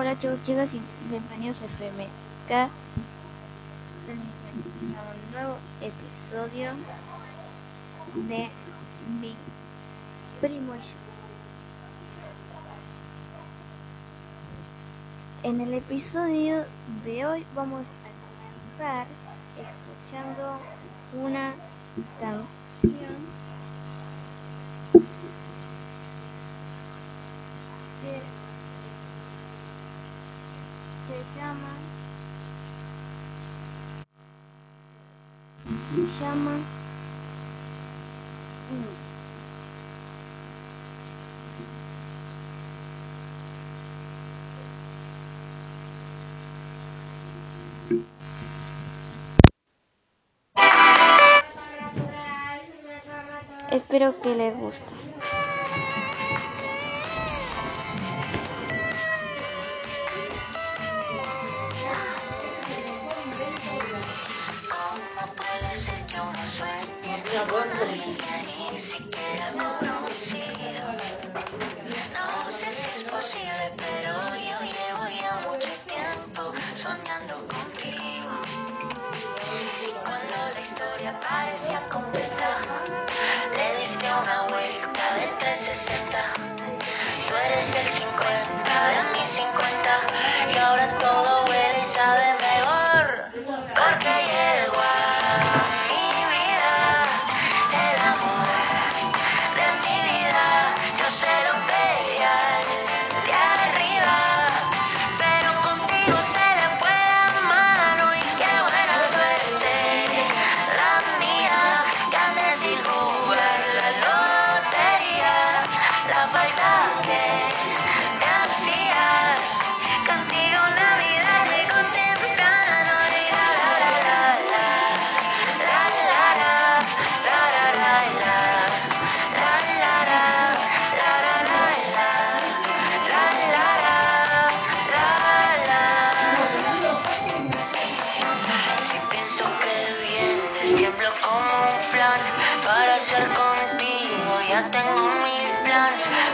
Hola chicos, chicas y bienvenidos a FMK. A un nuevo episodio de mi primo y yo. En el episodio de hoy vamos a comenzar escuchando una canción llama, llama Espero que les guste.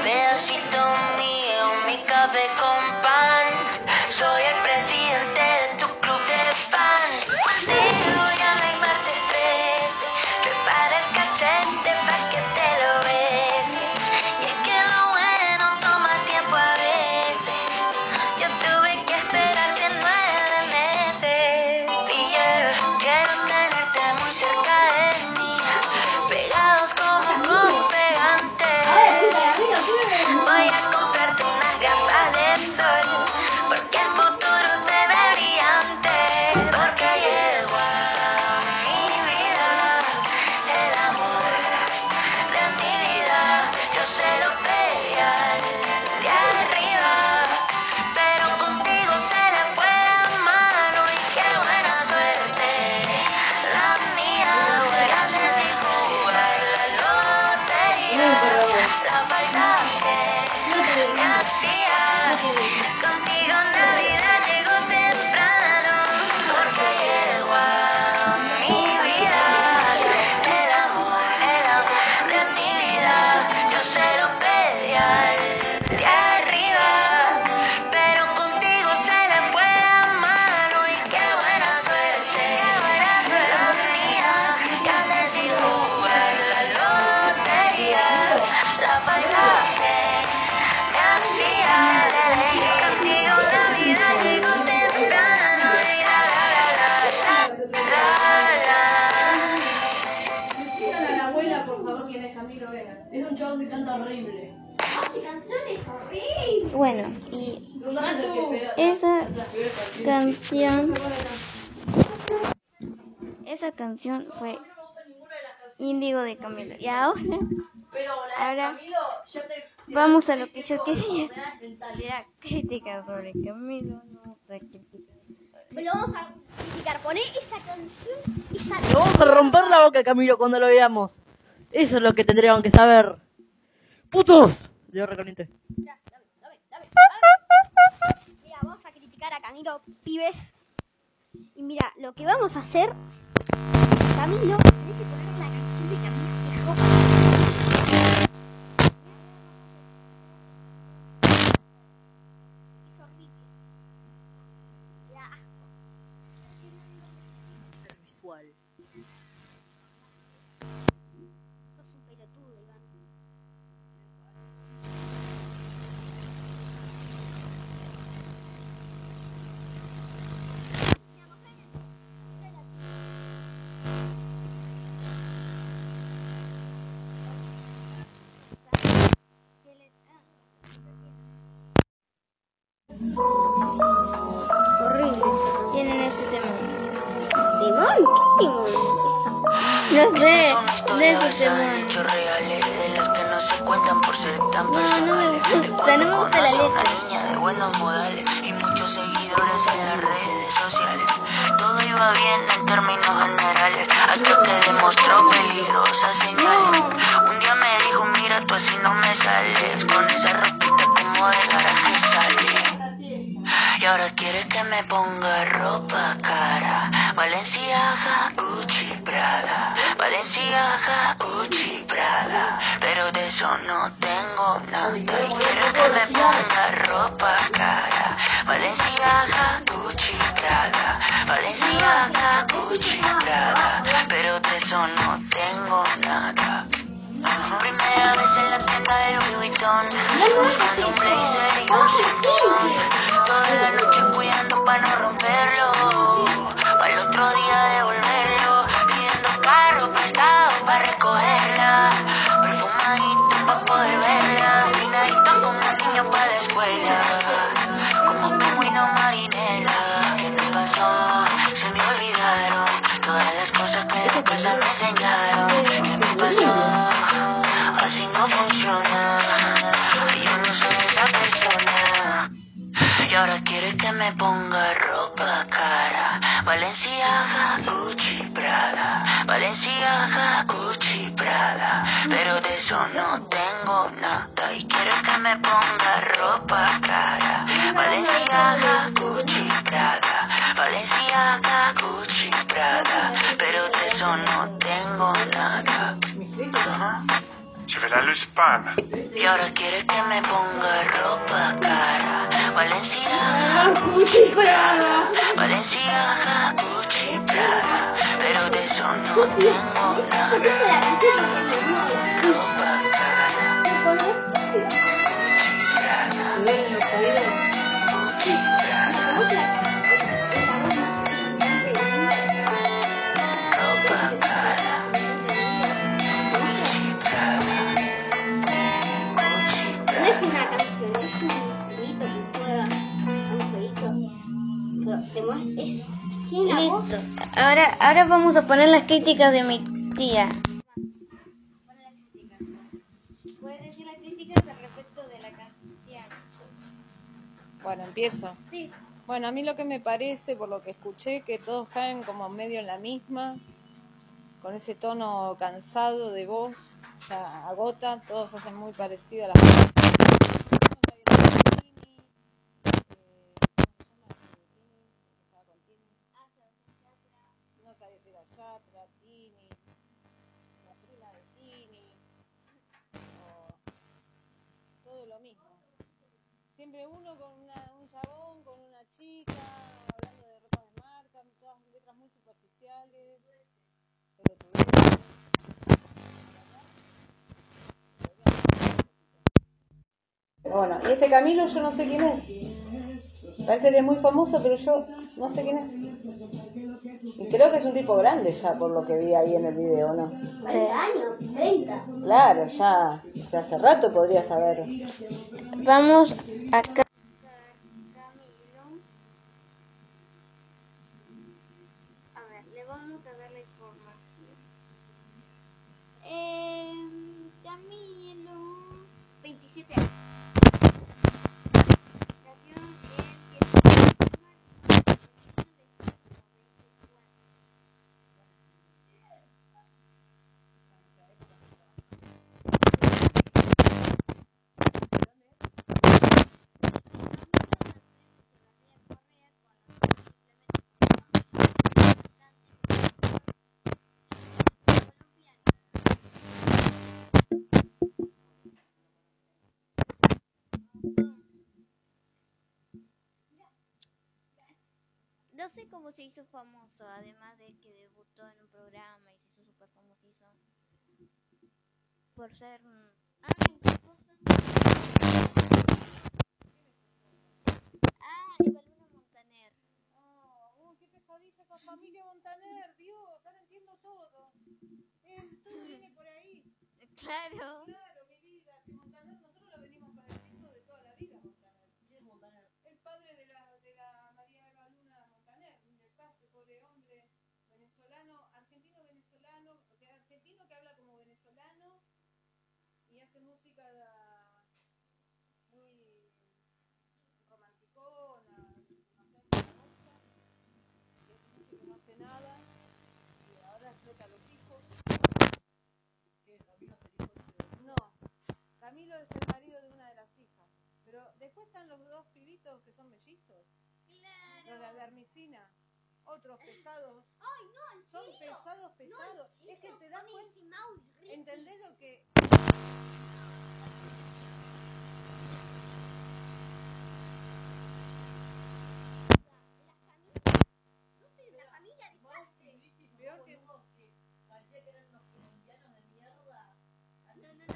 pedacito mío, mi café con pan. Esa canción esa canción fue Índigo de Camilo. Y ahora, ahora vamos a lo que yo quería, era crítica sobre Camilo. No vamos a criticar. Lo vamos a criticar. Poné esa canción y sale. Lo vamos a romper la boca, Camilo, cuando lo veamos. Eso es lo que tendrían que saber. ¡Putos! Dios recaliente. Dame, dame, dame, dame a Camilo, pibes. Y mira, lo que vamos a hacer, Camilo, tenés que poner No sé, Son no historias es este basadas en tema. hechos reales De las que no se cuentan por ser tan No, no me personales. Gusta, De cuando no me gusta la una niña de buenos modales Y muchos seguidores en las redes sociales. Todo iba bien en términos generales. Hasta que demostró peligrosas señales. Un día me dijo, mira tú así no me sales. Con esa ropita como de garaje sale y ahora quiere que me ponga ropa cara. Valenciaga, Gucci. Valenciaga, Gucci, Prada. Pero de eso no tengo nada. Y quiere que me ponga ropa cara. Valenciaga, Gucci, Prada. Valenciaga, Gucci, Prada. Pero de eso no tengo nada. Primera vez en la tienda de Louis Vuitton Buscando un blazer y un cinturón Toda la noche cuidando para no romperlo Al otro día devolverlo carro prestado para recogerla. Perfumadito para poder verla eso no tengo nada. Je vais la luce pan. Y ahora quiere que me ponga ropa cara. Valenciaga, Gucci, Prada. Valenciaga, Gucci, Prada. Pero de eso no tengo nada. Ropa cara, Ahora, ahora vamos a poner las críticas de mi tía. Puedes decir las críticas al respecto de la canción. Bueno, empiezo. Sí. Bueno, a mí lo que me parece, por lo que escuché, que todos caen como medio en la misma, con ese tono cansado de voz, o sea, agota, todos hacen muy parecida las cosas. Uno está viendo a Tini, eh, ¿cómo se llama? Eh, Tini, que estaba con Tini. No sabía si era Yatra, La prima de Tini, todo lo mismo. Siempre uno con una, un chabón, con una chica, hablando de ropa de marca, todas letras muy superficiales, pelotudeces. Bueno, y este Camilo yo no sé quién es. Parece que es muy famoso, pero yo no sé quién es. Y creo que es un tipo grande ya, por lo que vi ahí en el video, ¿no? 40 años, 30. Claro, ya, o sea, hace rato podría saber. Vamos acá. No sé cómo se hizo famoso, además de que debutó en un programa y se hizo súper famosísimo. Por ser... Ah, ¿qué cosa? Ah, Evaluna Montaner. Oh, qué pesadilla esa familia Montaner, Dios, ahora entiendo todo. Eh, todo viene por ahí. Claro. Claro, mi vida, que Montaner nosotros lo venimos padeciendo de toda la vida, Montaner. El padre de la, de la María Eva Luna Montaner, un desastre, pobre hombre, venezolano, argentino-venezolano, o sea, argentino que habla como venezolano y hace música muy romanticona, demasiado famosa, y hace mucho que no hace nada, y ahora explota a los hijos. No, Camilo es el marido de una de las hijas. Pero después están los dos pibitos que son mellizos. Los de Albermicina. Otros pesados. Ay, no, en Son serio. pesados, pesados. es que te das cuenta. ¿Entendés lo que.? La familia. No sé, la familia desastre. Peor que. No, no,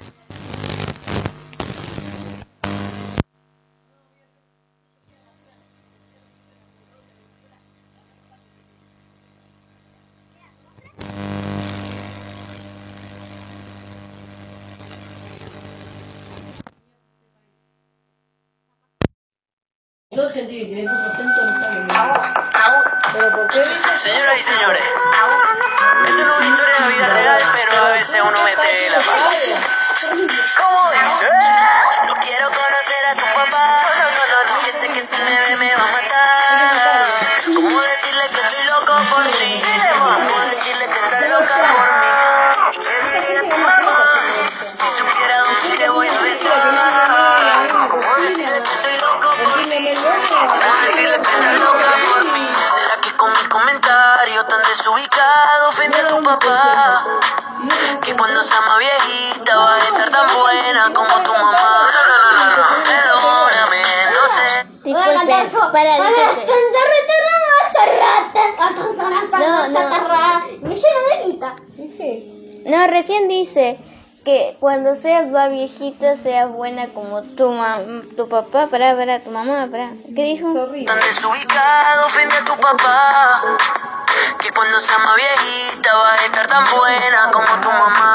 no. Señoras y señores, esto no es una historia de la vida real, pero a veces uno mete la pata. ¿Cómo dice? No quiero conocer a tu papá, porque sé que si me ve me va a matar. ¿Cómo Que cuando sea más viejita va a estar tan buena como tu mamá. Perdóname, no sé. Disculpe, para, disculpe. No, no. No, recién dice que cuando seas más viejita seas buena como tu mam tu papá, para, para, tu mamá, para. ¿Qué dijo? Tan desubicado ofende a tu papá. Que cuando sea más viejita va a estar tan buena como tu mamá.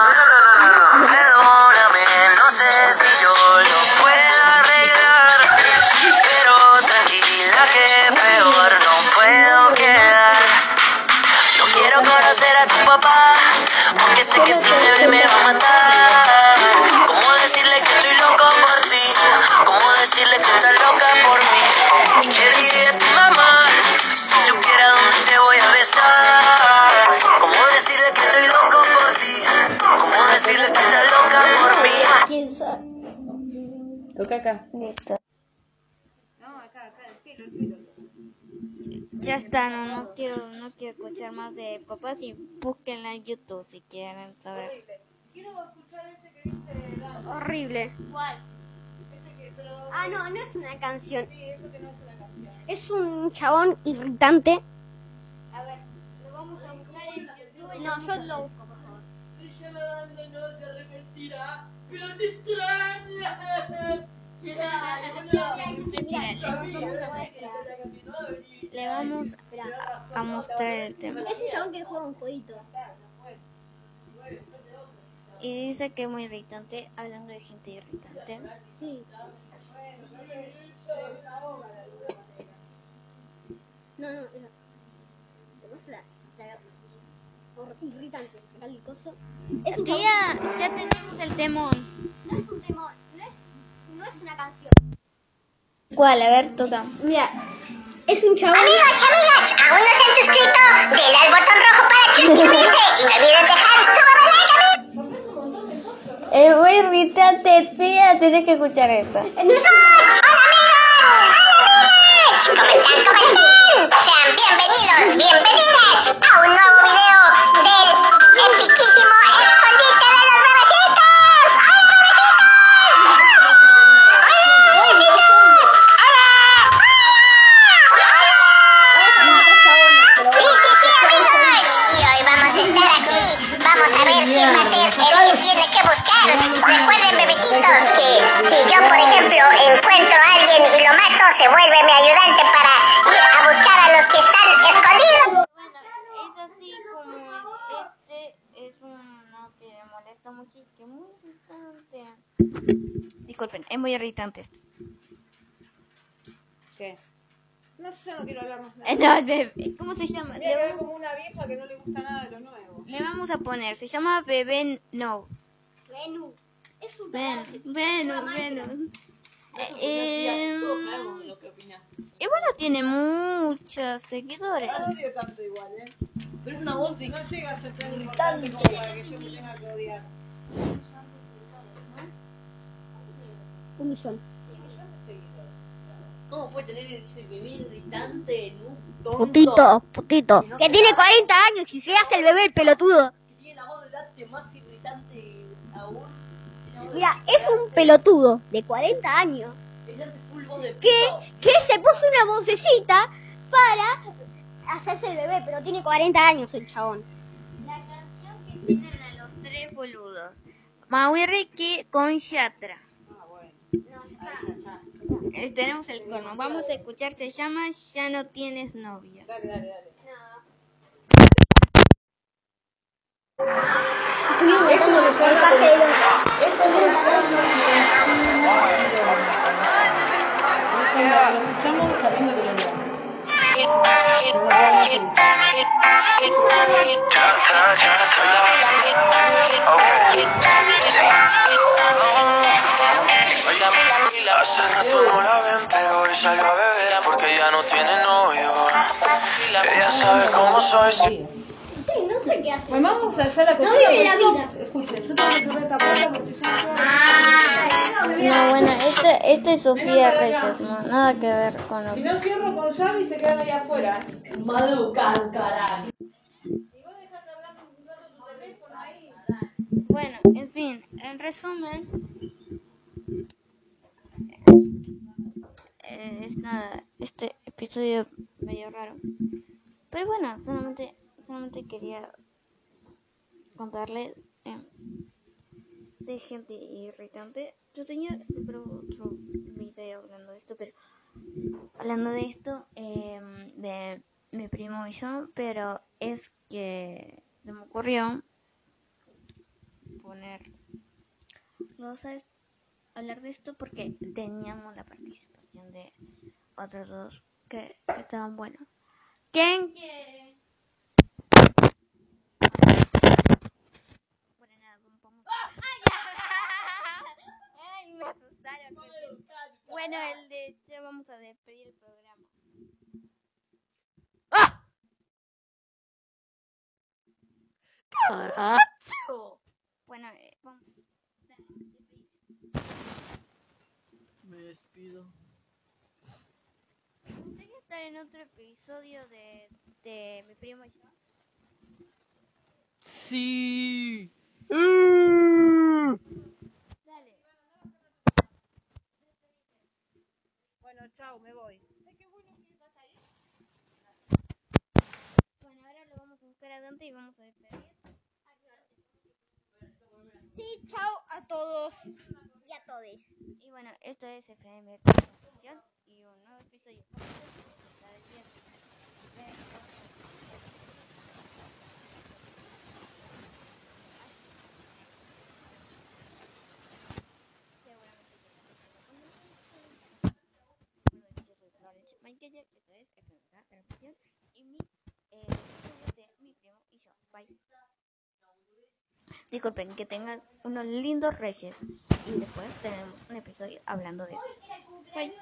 ¿Cómo decirle que estás loca por mí? ¿Quién sabe? Toca acá. Listo. No, acá, acá, el pelo, el pelo. Ya está, no, no quiero, no quiero escuchar más de papás y búsquenla en YouTube si quieren saber. Horrible. Quiero escuchar ese que dice. Horrible. ¿Cuál? Ese que, pero. Ah, no, no es una canción. Sí, eso que no es una canción. Es un chabón irritante. A ver, lo vamos a buscar en YouTube. No, yo lo busco, por favor. Le vamos a mostrar el tema. Es un chabón que juega un jueguito. Y dice que es muy irritante, hablando de gente irritante. Sí. No, no, mira. Te muestro la, la hor- irritante, sacar el coso. Es un Tía, ya tenemos el temón. no es un temor, no es, no es una canción. ¿Cuál? A ver, toca. Mira, es un chabón. Amigos, amigas, aún no se han suscrito, denle al botón rojo para suscribirse y no olviden dejar su like Es muy irritante, tía, tienes que escuchar esto. No se vuelve mi ayudante para ir a buscar a los que están escondidos. Bueno, es así como este es uno que me molesta mucho y que es muy irritante. Disculpen, es muy irritante este. ¿Qué? No sé, yo no quiero hablar más nada. Eh, no, bebé, ¿Cómo se llama? Mira, Le como una vieja que no le gusta nada de lo nuevo. le vamos a poner, se llama Bebé No. Venu. Es un Ven, pedazo. ven, ven. Eh, y bueno, tiene muchos seguidores. No odio tanto igual, ¿eh? Pero es una voz No llega a ser tan importante como para que yo me tenga que odiar. Un millón. ¿Cómo puede tener ese bebé irritante en un tonto? Putito, putito. Que tiene 40 años y se hace el bebé el pelotudo. Que tiene la voz delante más irritante aún. Mira, es un pelotudo de 40 años que, que se puso una vocecita para hacerse el bebé, pero tiene 40 años el chabón. La canción que tienen a los tres boludos. Mau y Ricky con Yatra. Eh, tenemos el corno. Vamos a escuchar, se llama Ya no tienes novia. Dale, dale, dale. Lo Hace rato no la ven, pero hoy salió a beber porque ya no tiene novio. Ella sabe cómo soy. No hace. Bueno, vamos allá a la cocina. vive la porque vida. yo- Escuchen, yo tengo que cerrar esta puerta porque ya No, bueno, este, este es Sofía Reyes, no, nada que ver con lo Si no cierro con llave y se quedan ahí afuera. ¿eh? Malucan, carajo. Bueno, en fin, en resumen, eh, es nada, este episodio medio raro. Pero bueno, solamente, solamente quería contarles eh, de gente irritante. Yo tenía pero otro video hablando de esto, pero hablando de esto, eh, de mi primo y yo, pero es que se me ocurrió poner Vamos a hablar de esto porque teníamos la participación de otros dos que, que estaban buenos. ¿Quién quiere? Bueno, nada, vamos- vamos. Me asustaron. Bueno, el de ya vamos a despedir el programa. ¡Caracho! Bueno, eh, vamos. Me despido. ¿Gustaría estar en otro episodio de, de mi primo y yo? Sí. Uh. Dale. Bueno, chao, me voy. Bueno, ahora lo vamos a buscar a Dante y vamos a despedir. Sí, chao a todos y a todes. Y bueno, esto es FM Televisión y un nuevo episodio. Está del viernes. Seguramente llegará. Bueno, yo soy Disculpen, que tengan unos lindos reyes. Y después tenemos un episodio hablando de eso.